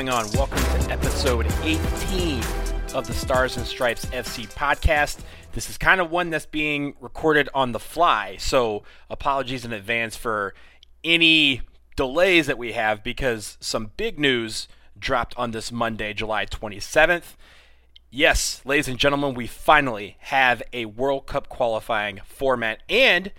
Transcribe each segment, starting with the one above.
going on? Welcome to episode 18 of the Stars and Stripes FC podcast. This is kind of one that's being recorded on the fly, so apologies in advance for any delays that we have because some big news dropped on this Monday, July 27th. Yes, ladies and gentlemen, we finally have a World Cup qualifying format and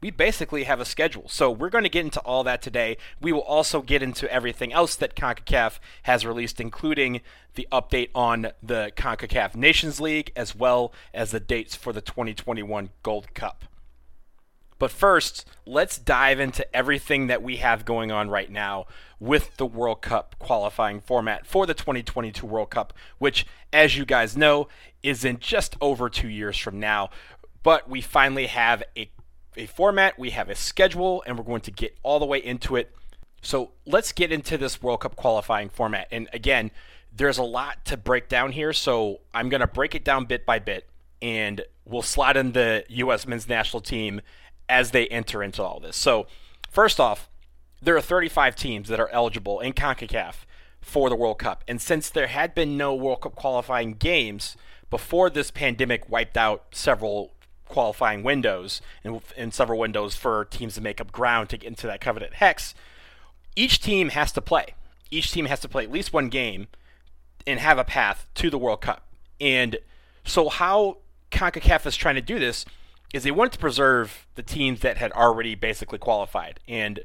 we basically have a schedule. So we're going to get into all that today. We will also get into everything else that CONCACAF has released, including the update on the CONCACAF Nations League, as well as the dates for the 2021 Gold Cup. But first, let's dive into everything that we have going on right now with the World Cup qualifying format for the 2022 World Cup, which, as you guys know, is in just over two years from now. But we finally have a a format, we have a schedule, and we're going to get all the way into it. So let's get into this World Cup qualifying format. And again, there's a lot to break down here, so I'm going to break it down bit by bit, and we'll slide in the U.S. men's national team as they enter into all this. So, first off, there are 35 teams that are eligible in CONCACAF for the World Cup. And since there had been no World Cup qualifying games before this pandemic wiped out several qualifying windows and, and several windows for teams to make up ground to get into that coveted hex, each team has to play. Each team has to play at least one game and have a path to the World Cup. And so, how CONCACAF is trying to do this is they wanted to preserve the teams that had already basically qualified. And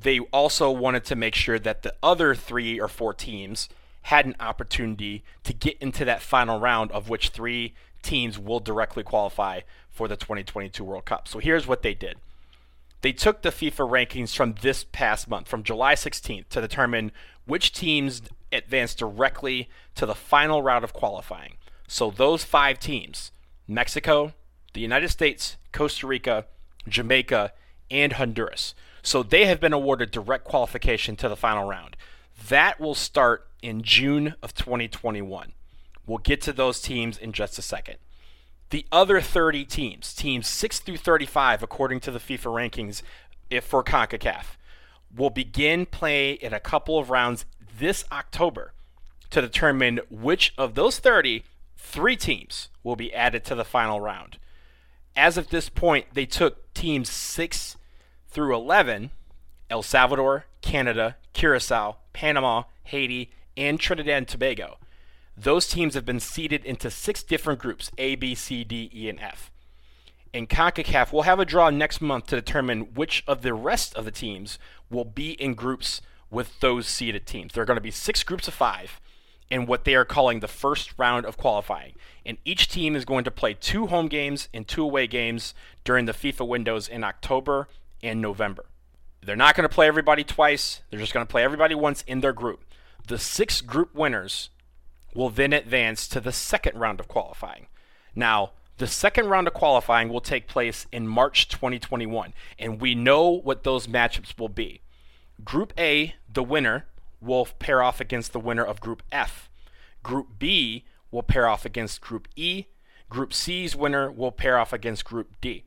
they also wanted to make sure that the other three or four teams had an opportunity to get into that final round, of which three teams will directly qualify for the 2022 World Cup. So here's what they did. They took the FIFA rankings from this past month, from July 16th, to determine which teams advanced directly to the final round of qualifying. So those five teams Mexico, the United States, Costa Rica, Jamaica, and Honduras. So they have been awarded direct qualification to the final round. That will start in June of 2021. We'll get to those teams in just a second. The other 30 teams, teams 6 through 35, according to the FIFA rankings if for CONCACAF, will begin play in a couple of rounds this October to determine which of those 30, three teams will be added to the final round. As of this point, they took teams 6 through 11 El Salvador, Canada, Curacao, Panama, Haiti, and Trinidad and Tobago those teams have been seeded into six different groups A, B, C, D, E, and F. In CONCACAF, we'll have a draw next month to determine which of the rest of the teams will be in groups with those seeded teams. There are going to be six groups of five in what they are calling the first round of qualifying. And each team is going to play two home games and two away games during the FIFA windows in October and November. They're not going to play everybody twice, they're just going to play everybody once in their group. The six group winners will then advance to the second round of qualifying. Now, the second round of qualifying will take place in March 2021, and we know what those matchups will be. Group A, the winner, will pair off against the winner of Group F. Group B will pair off against Group E. Group C's winner will pair off against Group D.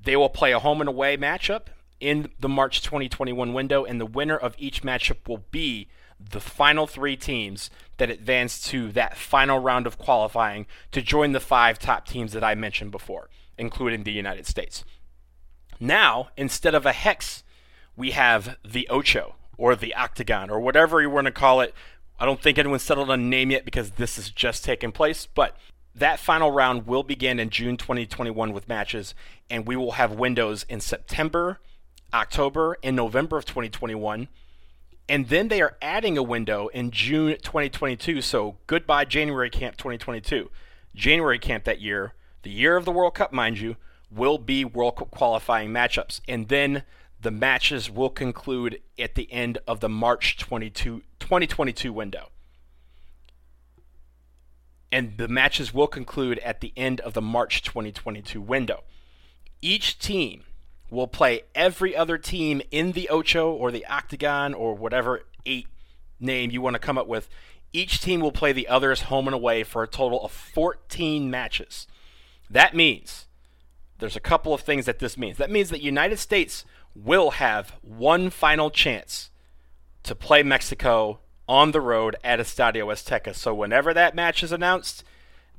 They will play a home and away matchup in the March 2021 window, and the winner of each matchup will be the final three teams that advance to that final round of qualifying to join the five top teams that I mentioned before, including the United States. Now, instead of a hex, we have the Ocho or the Octagon or whatever you want to call it. I don't think anyone's settled on a name yet because this has just taken place, but that final round will begin in June 2021 with matches, and we will have windows in September, October, and November of 2021 and then they are adding a window in June 2022. So goodbye January camp 2022. January camp that year, the year of the World Cup, mind you, will be World Cup qualifying matchups. And then the matches will conclude at the end of the March 22, 2022 window. And the matches will conclude at the end of the March 2022 window. Each team will play every other team in the Ocho or the Octagon or whatever eight name you want to come up with. Each team will play the others home and away for a total of 14 matches. That means there's a couple of things that this means. That means that United States will have one final chance to play Mexico on the road at Estadio Azteca. So whenever that match is announced,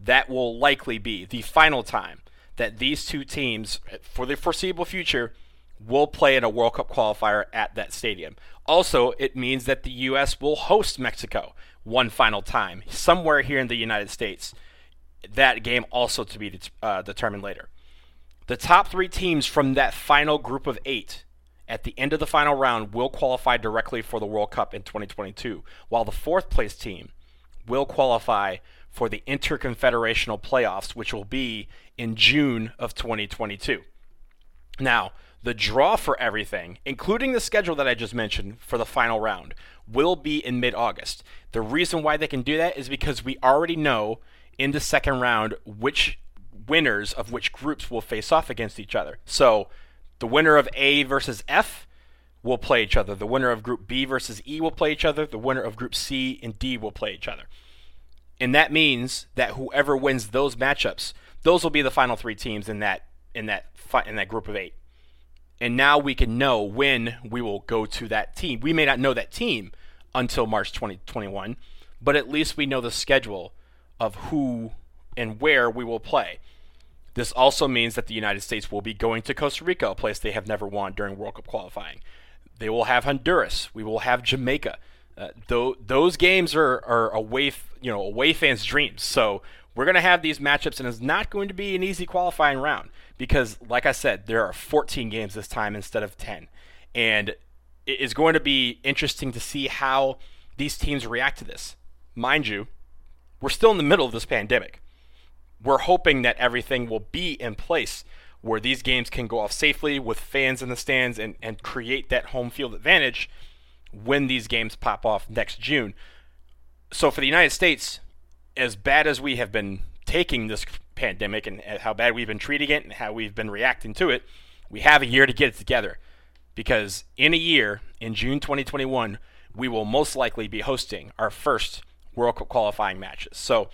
that will likely be the final time that these two teams, for the foreseeable future, will play in a World Cup qualifier at that stadium. Also, it means that the U.S. will host Mexico one final time somewhere here in the United States. That game also to be uh, determined later. The top three teams from that final group of eight at the end of the final round will qualify directly for the World Cup in 2022, while the fourth place team will qualify for the interconfederational playoffs, which will be in June of 2022. Now, the draw for everything, including the schedule that I just mentioned for the final round, will be in mid August. The reason why they can do that is because we already know in the second round which winners of which groups will face off against each other. So the winner of A versus F will play each other. The winner of Group B versus E will play each other. The winner of Group C and D will play each other. And that means that whoever wins those matchups, those will be the final three teams in that in that in that group of 8. And now we can know when we will go to that team. We may not know that team until March 2021, but at least we know the schedule of who and where we will play. This also means that the United States will be going to Costa Rica, a place they have never won during World Cup qualifying. They will have Honduras. We will have Jamaica. Uh, th- those games are, are away, you know, away fans' dreams. So we're going to have these matchups, and it's not going to be an easy qualifying round because, like I said, there are 14 games this time instead of 10, and it is going to be interesting to see how these teams react to this. Mind you, we're still in the middle of this pandemic we're hoping that everything will be in place where these games can go off safely with fans in the stands and, and create that home field advantage when these games pop off next June. So for the United States, as bad as we have been taking this pandemic and how bad we've been treating it and how we've been reacting to it, we have a year to get it together. Because in a year, in June 2021, we will most likely be hosting our first World Cup qualifying matches. So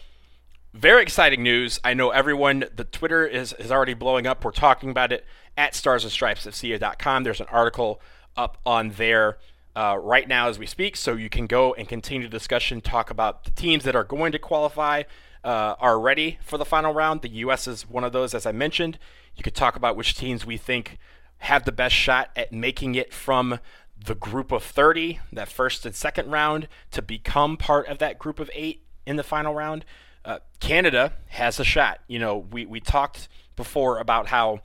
very exciting news. I know everyone, the Twitter is, is already blowing up. We're talking about it at starsandstripesfc.com. There's an article up on there uh, right now as we speak, so you can go and continue the discussion, talk about the teams that are going to qualify, uh, are ready for the final round. The U.S. is one of those, as I mentioned. You could talk about which teams we think have the best shot at making it from the group of 30, that first and second round, to become part of that group of eight in the final round. Uh, Canada has a shot. You know, we, we talked before about how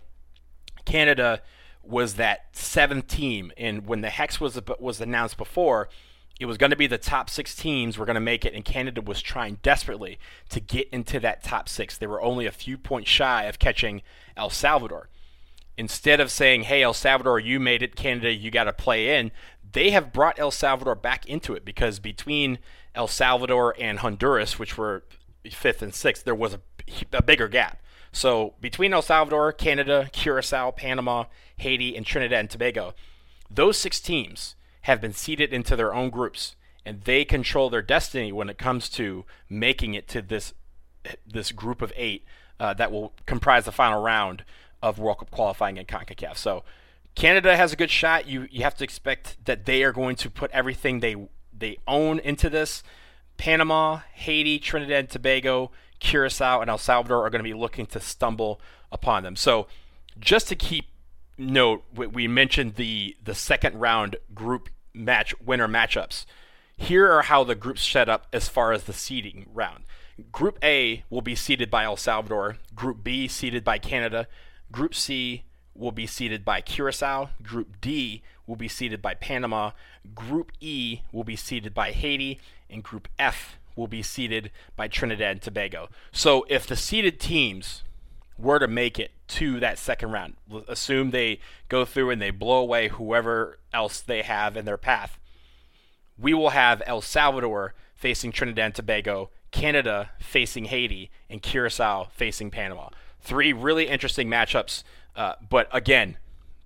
Canada was that seventh team, and when the hex was was announced before, it was going to be the top six teams were going to make it, and Canada was trying desperately to get into that top six. They were only a few points shy of catching El Salvador. Instead of saying, "Hey, El Salvador, you made it, Canada, you got to play in," they have brought El Salvador back into it because between El Salvador and Honduras, which were fifth and sixth, there was a, a bigger gap. So between El Salvador, Canada, Curacao, Panama, Haiti, and Trinidad and Tobago, those six teams have been seeded into their own groups, and they control their destiny when it comes to making it to this this group of eight uh, that will comprise the final round of World Cup qualifying in CONCACAF. So Canada has a good shot. You you have to expect that they are going to put everything they they own into this. Panama, Haiti, Trinidad and Tobago, Curacao, and El Salvador are going to be looking to stumble upon them. So, just to keep note, we mentioned the the second round group match winner matchups. Here are how the groups set up as far as the seeding round. Group A will be seeded by El Salvador. Group B seeded by Canada. Group C will be seeded by Curacao. Group D will be seeded by Panama. Group E will be seeded by Haiti and Group F will be seeded by Trinidad and Tobago. So if the seeded teams were to make it to that second round, assume they go through and they blow away whoever else they have in their path, we will have El Salvador facing Trinidad and Tobago, Canada facing Haiti, and Curacao facing Panama. Three really interesting matchups, uh, but again,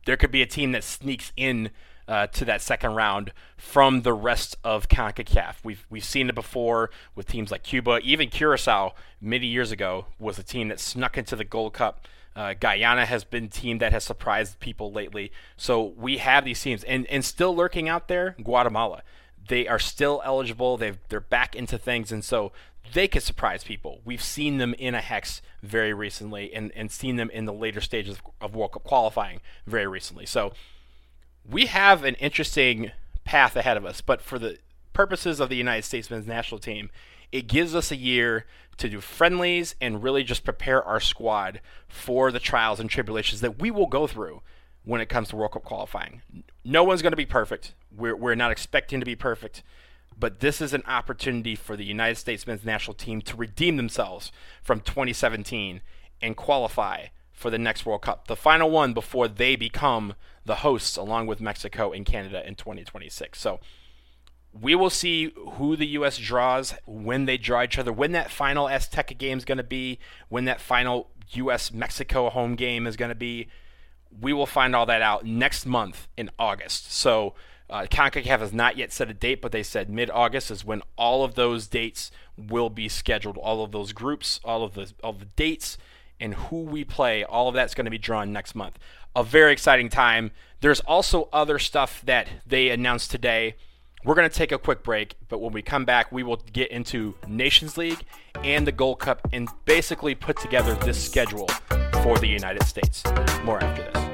there could be a team that sneaks in uh, to that second round from the rest of CONCACAF. We've we've seen it before with teams like Cuba, even Curacao many years ago was a team that snuck into the Gold Cup. Uh, Guyana has been a team that has surprised people lately. So we have these teams, and and still lurking out there, Guatemala. they are still eligible. They've they're back into things, and so they could surprise people. We've seen them in a hex very recently, and and seen them in the later stages of World Cup qualifying very recently. So we have an interesting path ahead of us. But for the purposes of the United States men's national team, it gives us a year to do friendlies and really just prepare our squad for the trials and tribulations that we will go through when it comes to World Cup qualifying. No one's going to be perfect. We're, we're not expecting to be perfect, but this is an opportunity for the United States men's national team to redeem themselves from 2017 and qualify for the next World Cup, the final one before they become the hosts along with Mexico and Canada in 2026. So we will see who the U.S. draws when they draw each other, when that final Azteca game is going to be, when that final U.S. Mexico home game is going to be. We will find all that out next month in August. So uh, CONCACAF has not yet set a date, but they said mid August is when all of those dates will be scheduled. All of those groups, all of the all the dates, and who we play, all of that's going to be drawn next month. A very exciting time. There's also other stuff that they announced today we're going to take a quick break, but when we come back, we will get into Nations League and the Gold Cup and basically put together this schedule for the United States. More after this.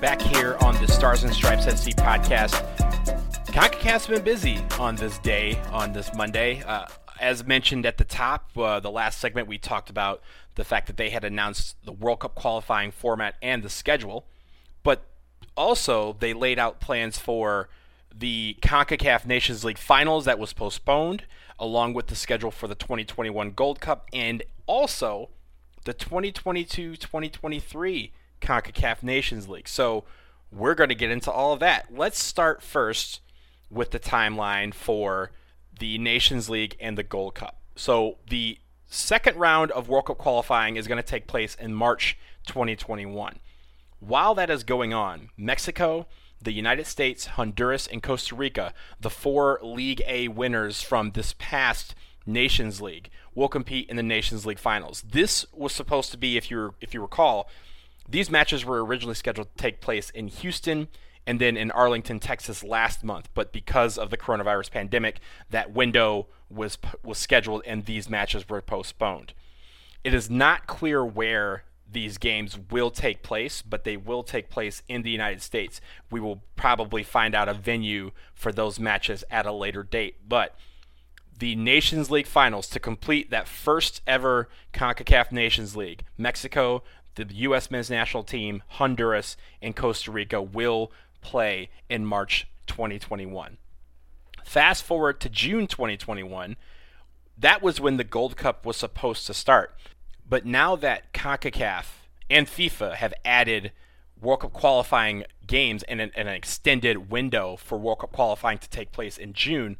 Back here on the Stars and Stripes FC podcast. CONCACAF's been busy on this day, on this Monday. Uh, as mentioned at the top, uh, the last segment we talked about the fact that they had announced the World Cup qualifying format and the schedule, but also they laid out plans for the CONCACAF Nations League finals that was postponed, along with the schedule for the 2021 Gold Cup and also the 2022 2023 CONCACAF Nations League. So we're going to get into all of that. Let's start first with the timeline for the Nations League, and the Gold Cup. So the second round of World Cup qualifying is going to take place in March 2021. While that is going on, Mexico, the United States, Honduras, and Costa Rica, the four League A winners from this past Nations League, will compete in the Nations League finals. This was supposed to be, if you if you recall, these matches were originally scheduled to take place in Houston and then in Arlington, Texas last month. But because of the coronavirus pandemic, that window was was scheduled and these matches were postponed. It is not clear where these games will take place, but they will take place in the United States. We will probably find out a venue for those matches at a later date. But the Nations League finals to complete that first ever CONCACAF Nations League, Mexico, the U.S. men's national team, Honduras, and Costa Rica will play in March 2021. Fast forward to June 2021, that was when the Gold Cup was supposed to start. But now that CONCACAF and FIFA have added World Cup qualifying games and an, an, extended window for World Cup qualifying to take place in June,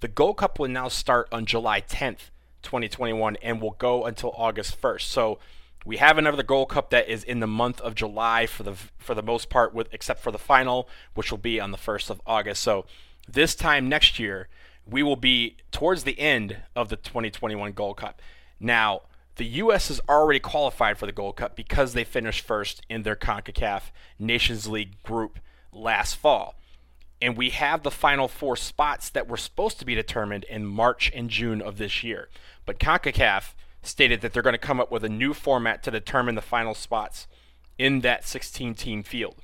the Gold Cup will now start on July 10th, 2021, and will go until August 1st. So we have another Gold Cup that is in the month of July for the for the most part, with except for the final, which will be on the first of August. So this time next year, we will be towards the end of the 2021 Gold Cup. Now, the U.S. is already qualified for the Gold Cup because they finished first in their CONCACAF Nations League group last fall. And we have the final four spots that were supposed to be determined in March and June of this year. But CONCACAF stated that they're going to come up with a new format to determine the final spots in that 16 team field.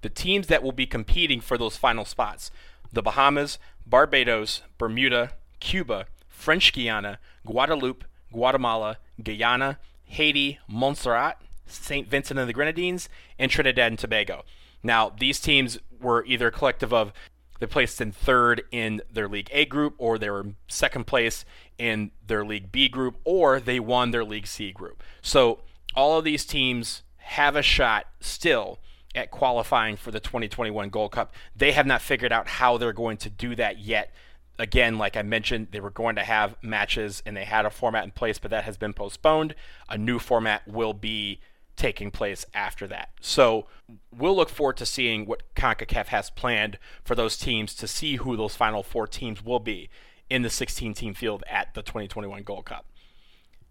The teams that will be competing for those final spots the Bahamas, Barbados, Bermuda, Cuba, French Guiana, Guadeloupe, Guatemala, Guyana, Haiti, Montserrat, St. Vincent and the Grenadines, and Trinidad and Tobago. Now, these teams were either a collective of they placed in third in their League A group, or they were second place in their League B group, or they won their League C group. So all of these teams have a shot still at qualifying for the 2021 Gold Cup. They have not figured out how they're going to do that yet. Again, like I mentioned, they were going to have matches and they had a format in place, but that has been postponed. A new format will be taking place after that. So we'll look forward to seeing what CONCACAF has planned for those teams to see who those final four teams will be in the 16 team field at the 2021 Gold Cup.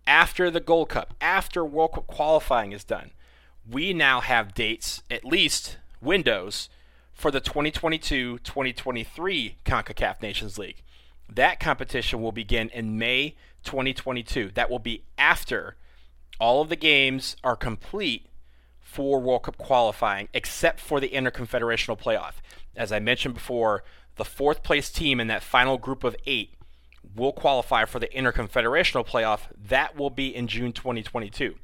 After the Gold Cup, after World Cup qualifying is done, we now have dates, at least windows, for the 2022 2023 CONCACAF Nations League. That competition will begin in May 2022. That will be after all of the games are complete for World Cup qualifying, except for the interconfederational playoff. As I mentioned before, the fourth place team in that final group of eight will qualify for the interconfederational playoff. That will be in June 2022.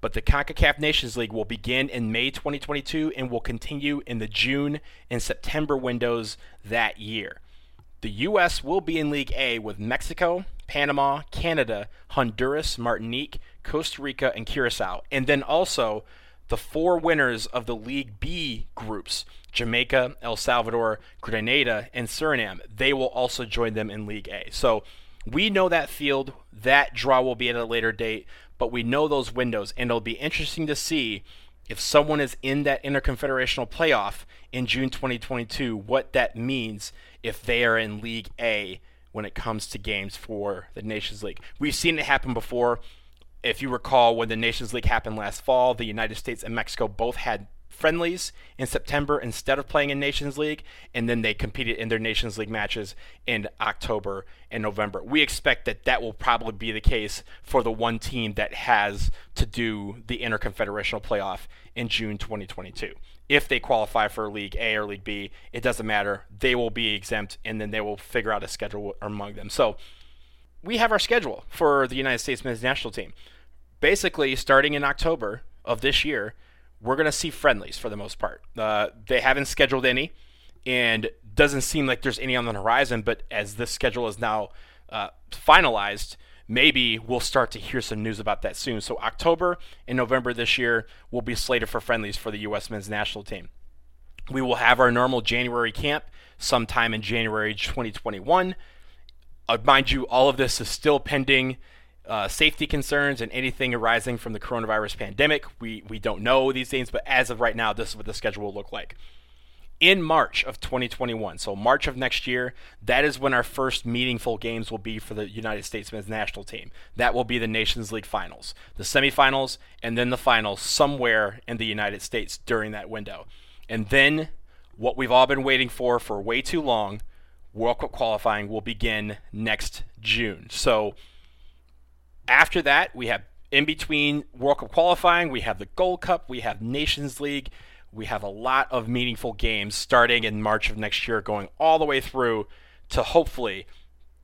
But the CONCACAF Nations League will begin in May 2022 and will continue in the June and September windows that year. The U.S. will be in League A with Mexico, Panama, Canada, Honduras, Martinique, Costa Rica, and Curacao. And then also the four winners of the League B groups Jamaica, El Salvador, Grenada, and Suriname. They will also join them in League A. So we know that field. That draw will be at a later date, but we know those windows, and it'll be interesting to see if someone is in that interconfederational playoff in June 2022, what that means if they are in League A when it comes to games for the Nations League. We've seen it happen before. If you recall, when the Nations League happened last fall, the United States and Mexico both had friendlies in September instead of playing in Nations League, and then they competed in their Nations League matches in October and November. We expect that that will probably be the case for the one team that has to do the interconfederational playoff in June 2022. If they qualify for League A or League B, it doesn't matter. They will be exempt, and then they will figure out a schedule among them. So we have our schedule for the United States men's national team. Basically, starting in October of this year, we're going to see friendlies for the most part. Uh, they haven't scheduled any, and doesn't seem like there's any on the horizon. But as this schedule is now uh, finalized, maybe we'll start to hear some news about that soon. So October and November this year will be slated for friendlies for the U.S. men's national team. We will have our normal January camp sometime in January 2021. Uh, mind you, all of this is still pending uh, safety concerns and anything arising from the coronavirus pandemic. We, we don't know these things, but as of right now, this is what the schedule will look like. In March of 2021, so March of next year, that is when our first meaningful games will be for the United States men's national team. That will be the Nations League finals, the semifinals, and then the finals somewhere in the United States during that window. And then what we've all been waiting for for way too long, World Cup qualifying will begin next June. So after that, we have in between World Cup qualifying, we have the Gold Cup, we have Nations League, we have a lot of meaningful games starting in March of next year, going all the way through to hopefully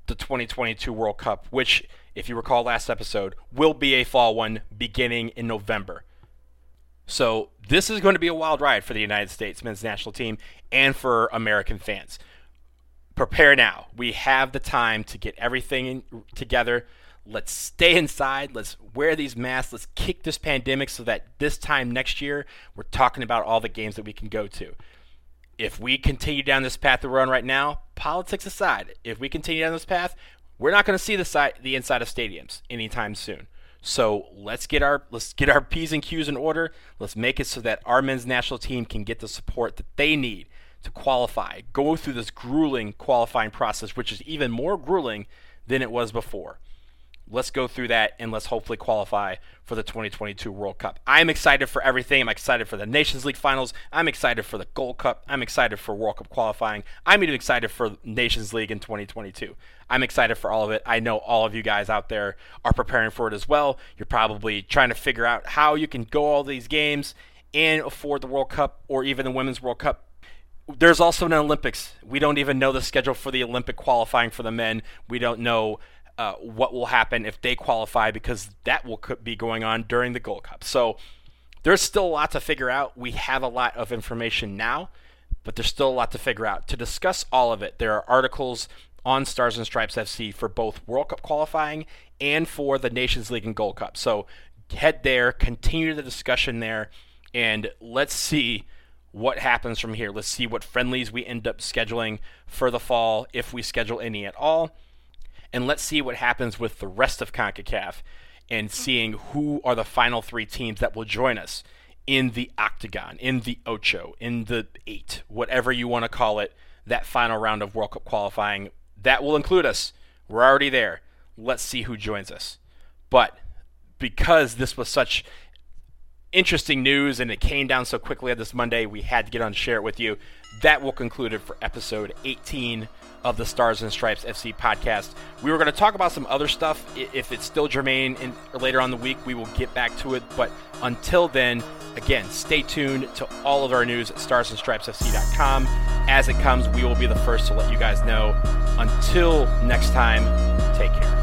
the 2022 World Cup, which, if you recall last episode, will be a fall one beginning in November. So this is going to be a wild ride for the United States men's national team and for American fans. Prepare now. We have the time to get everything together Let's stay inside. Let's wear these masks. Let's kick this pandemic so that this time next year, we're talking about all the games that we can go to. If we continue down this path that we're on right now, politics aside, if we continue down this path, we're not going to see the side, the inside of stadiums anytime soon. So let's get our let's get our p's and q's in order. Let's make it so that our men's national team can get the support that they need to qualify. Go through this grueling qualifying process, which is even more grueling than it was before let's go through that and let's hopefully qualify for the 2022 World Cup. I'm excited for everything. I'm excited for the Nations League finals. I'm excited for the Gold Cup. I'm excited for World Cup qualifying. I'm even excited for Nations League in 2022. I'm excited for all of it. I know all of you guys out there are preparing for it as well. You're probably trying to figure out how you can go all these games and afford the World Cup or even the Women's World Cup there's also an Olympics. We don't even know the schedule for the Olympic qualifying for the men. We don't know uh, what will happen if they qualify because that will be going on during the Gold Cup. So there's still a lot to figure out. We have a lot of information now, but there's still a lot to figure out. To discuss all of it, there are articles on Stars and Stripes FC for both World Cup qualifying and for the Nations League and Gold Cup. So head there, continue the discussion there, and let's see what happens from here. Let's see what friendlies we end up scheduling for the fall, if we schedule any at all and let's see what happens with the rest of CONCACAF and seeing who are the final three teams that will join us in the octagon, in the ocho, in the eight, whatever you want to call it, that final round of World Cup qualifying. That will include us. We're already there. Let's see who joins us. But because this was such interesting news and it came down so quickly on this Monday, we had to get on and share it with you. That will conclude it for episode 18 of the Stars and Stripes FC podcast. We were going to talk about some other stuff. If it's still germane in, later on the week, we will get back to it. But until then, again, stay tuned to all of our news at starsandstripesfc.com. As it comes, we will be the first to let you guys know. Until next time, take care.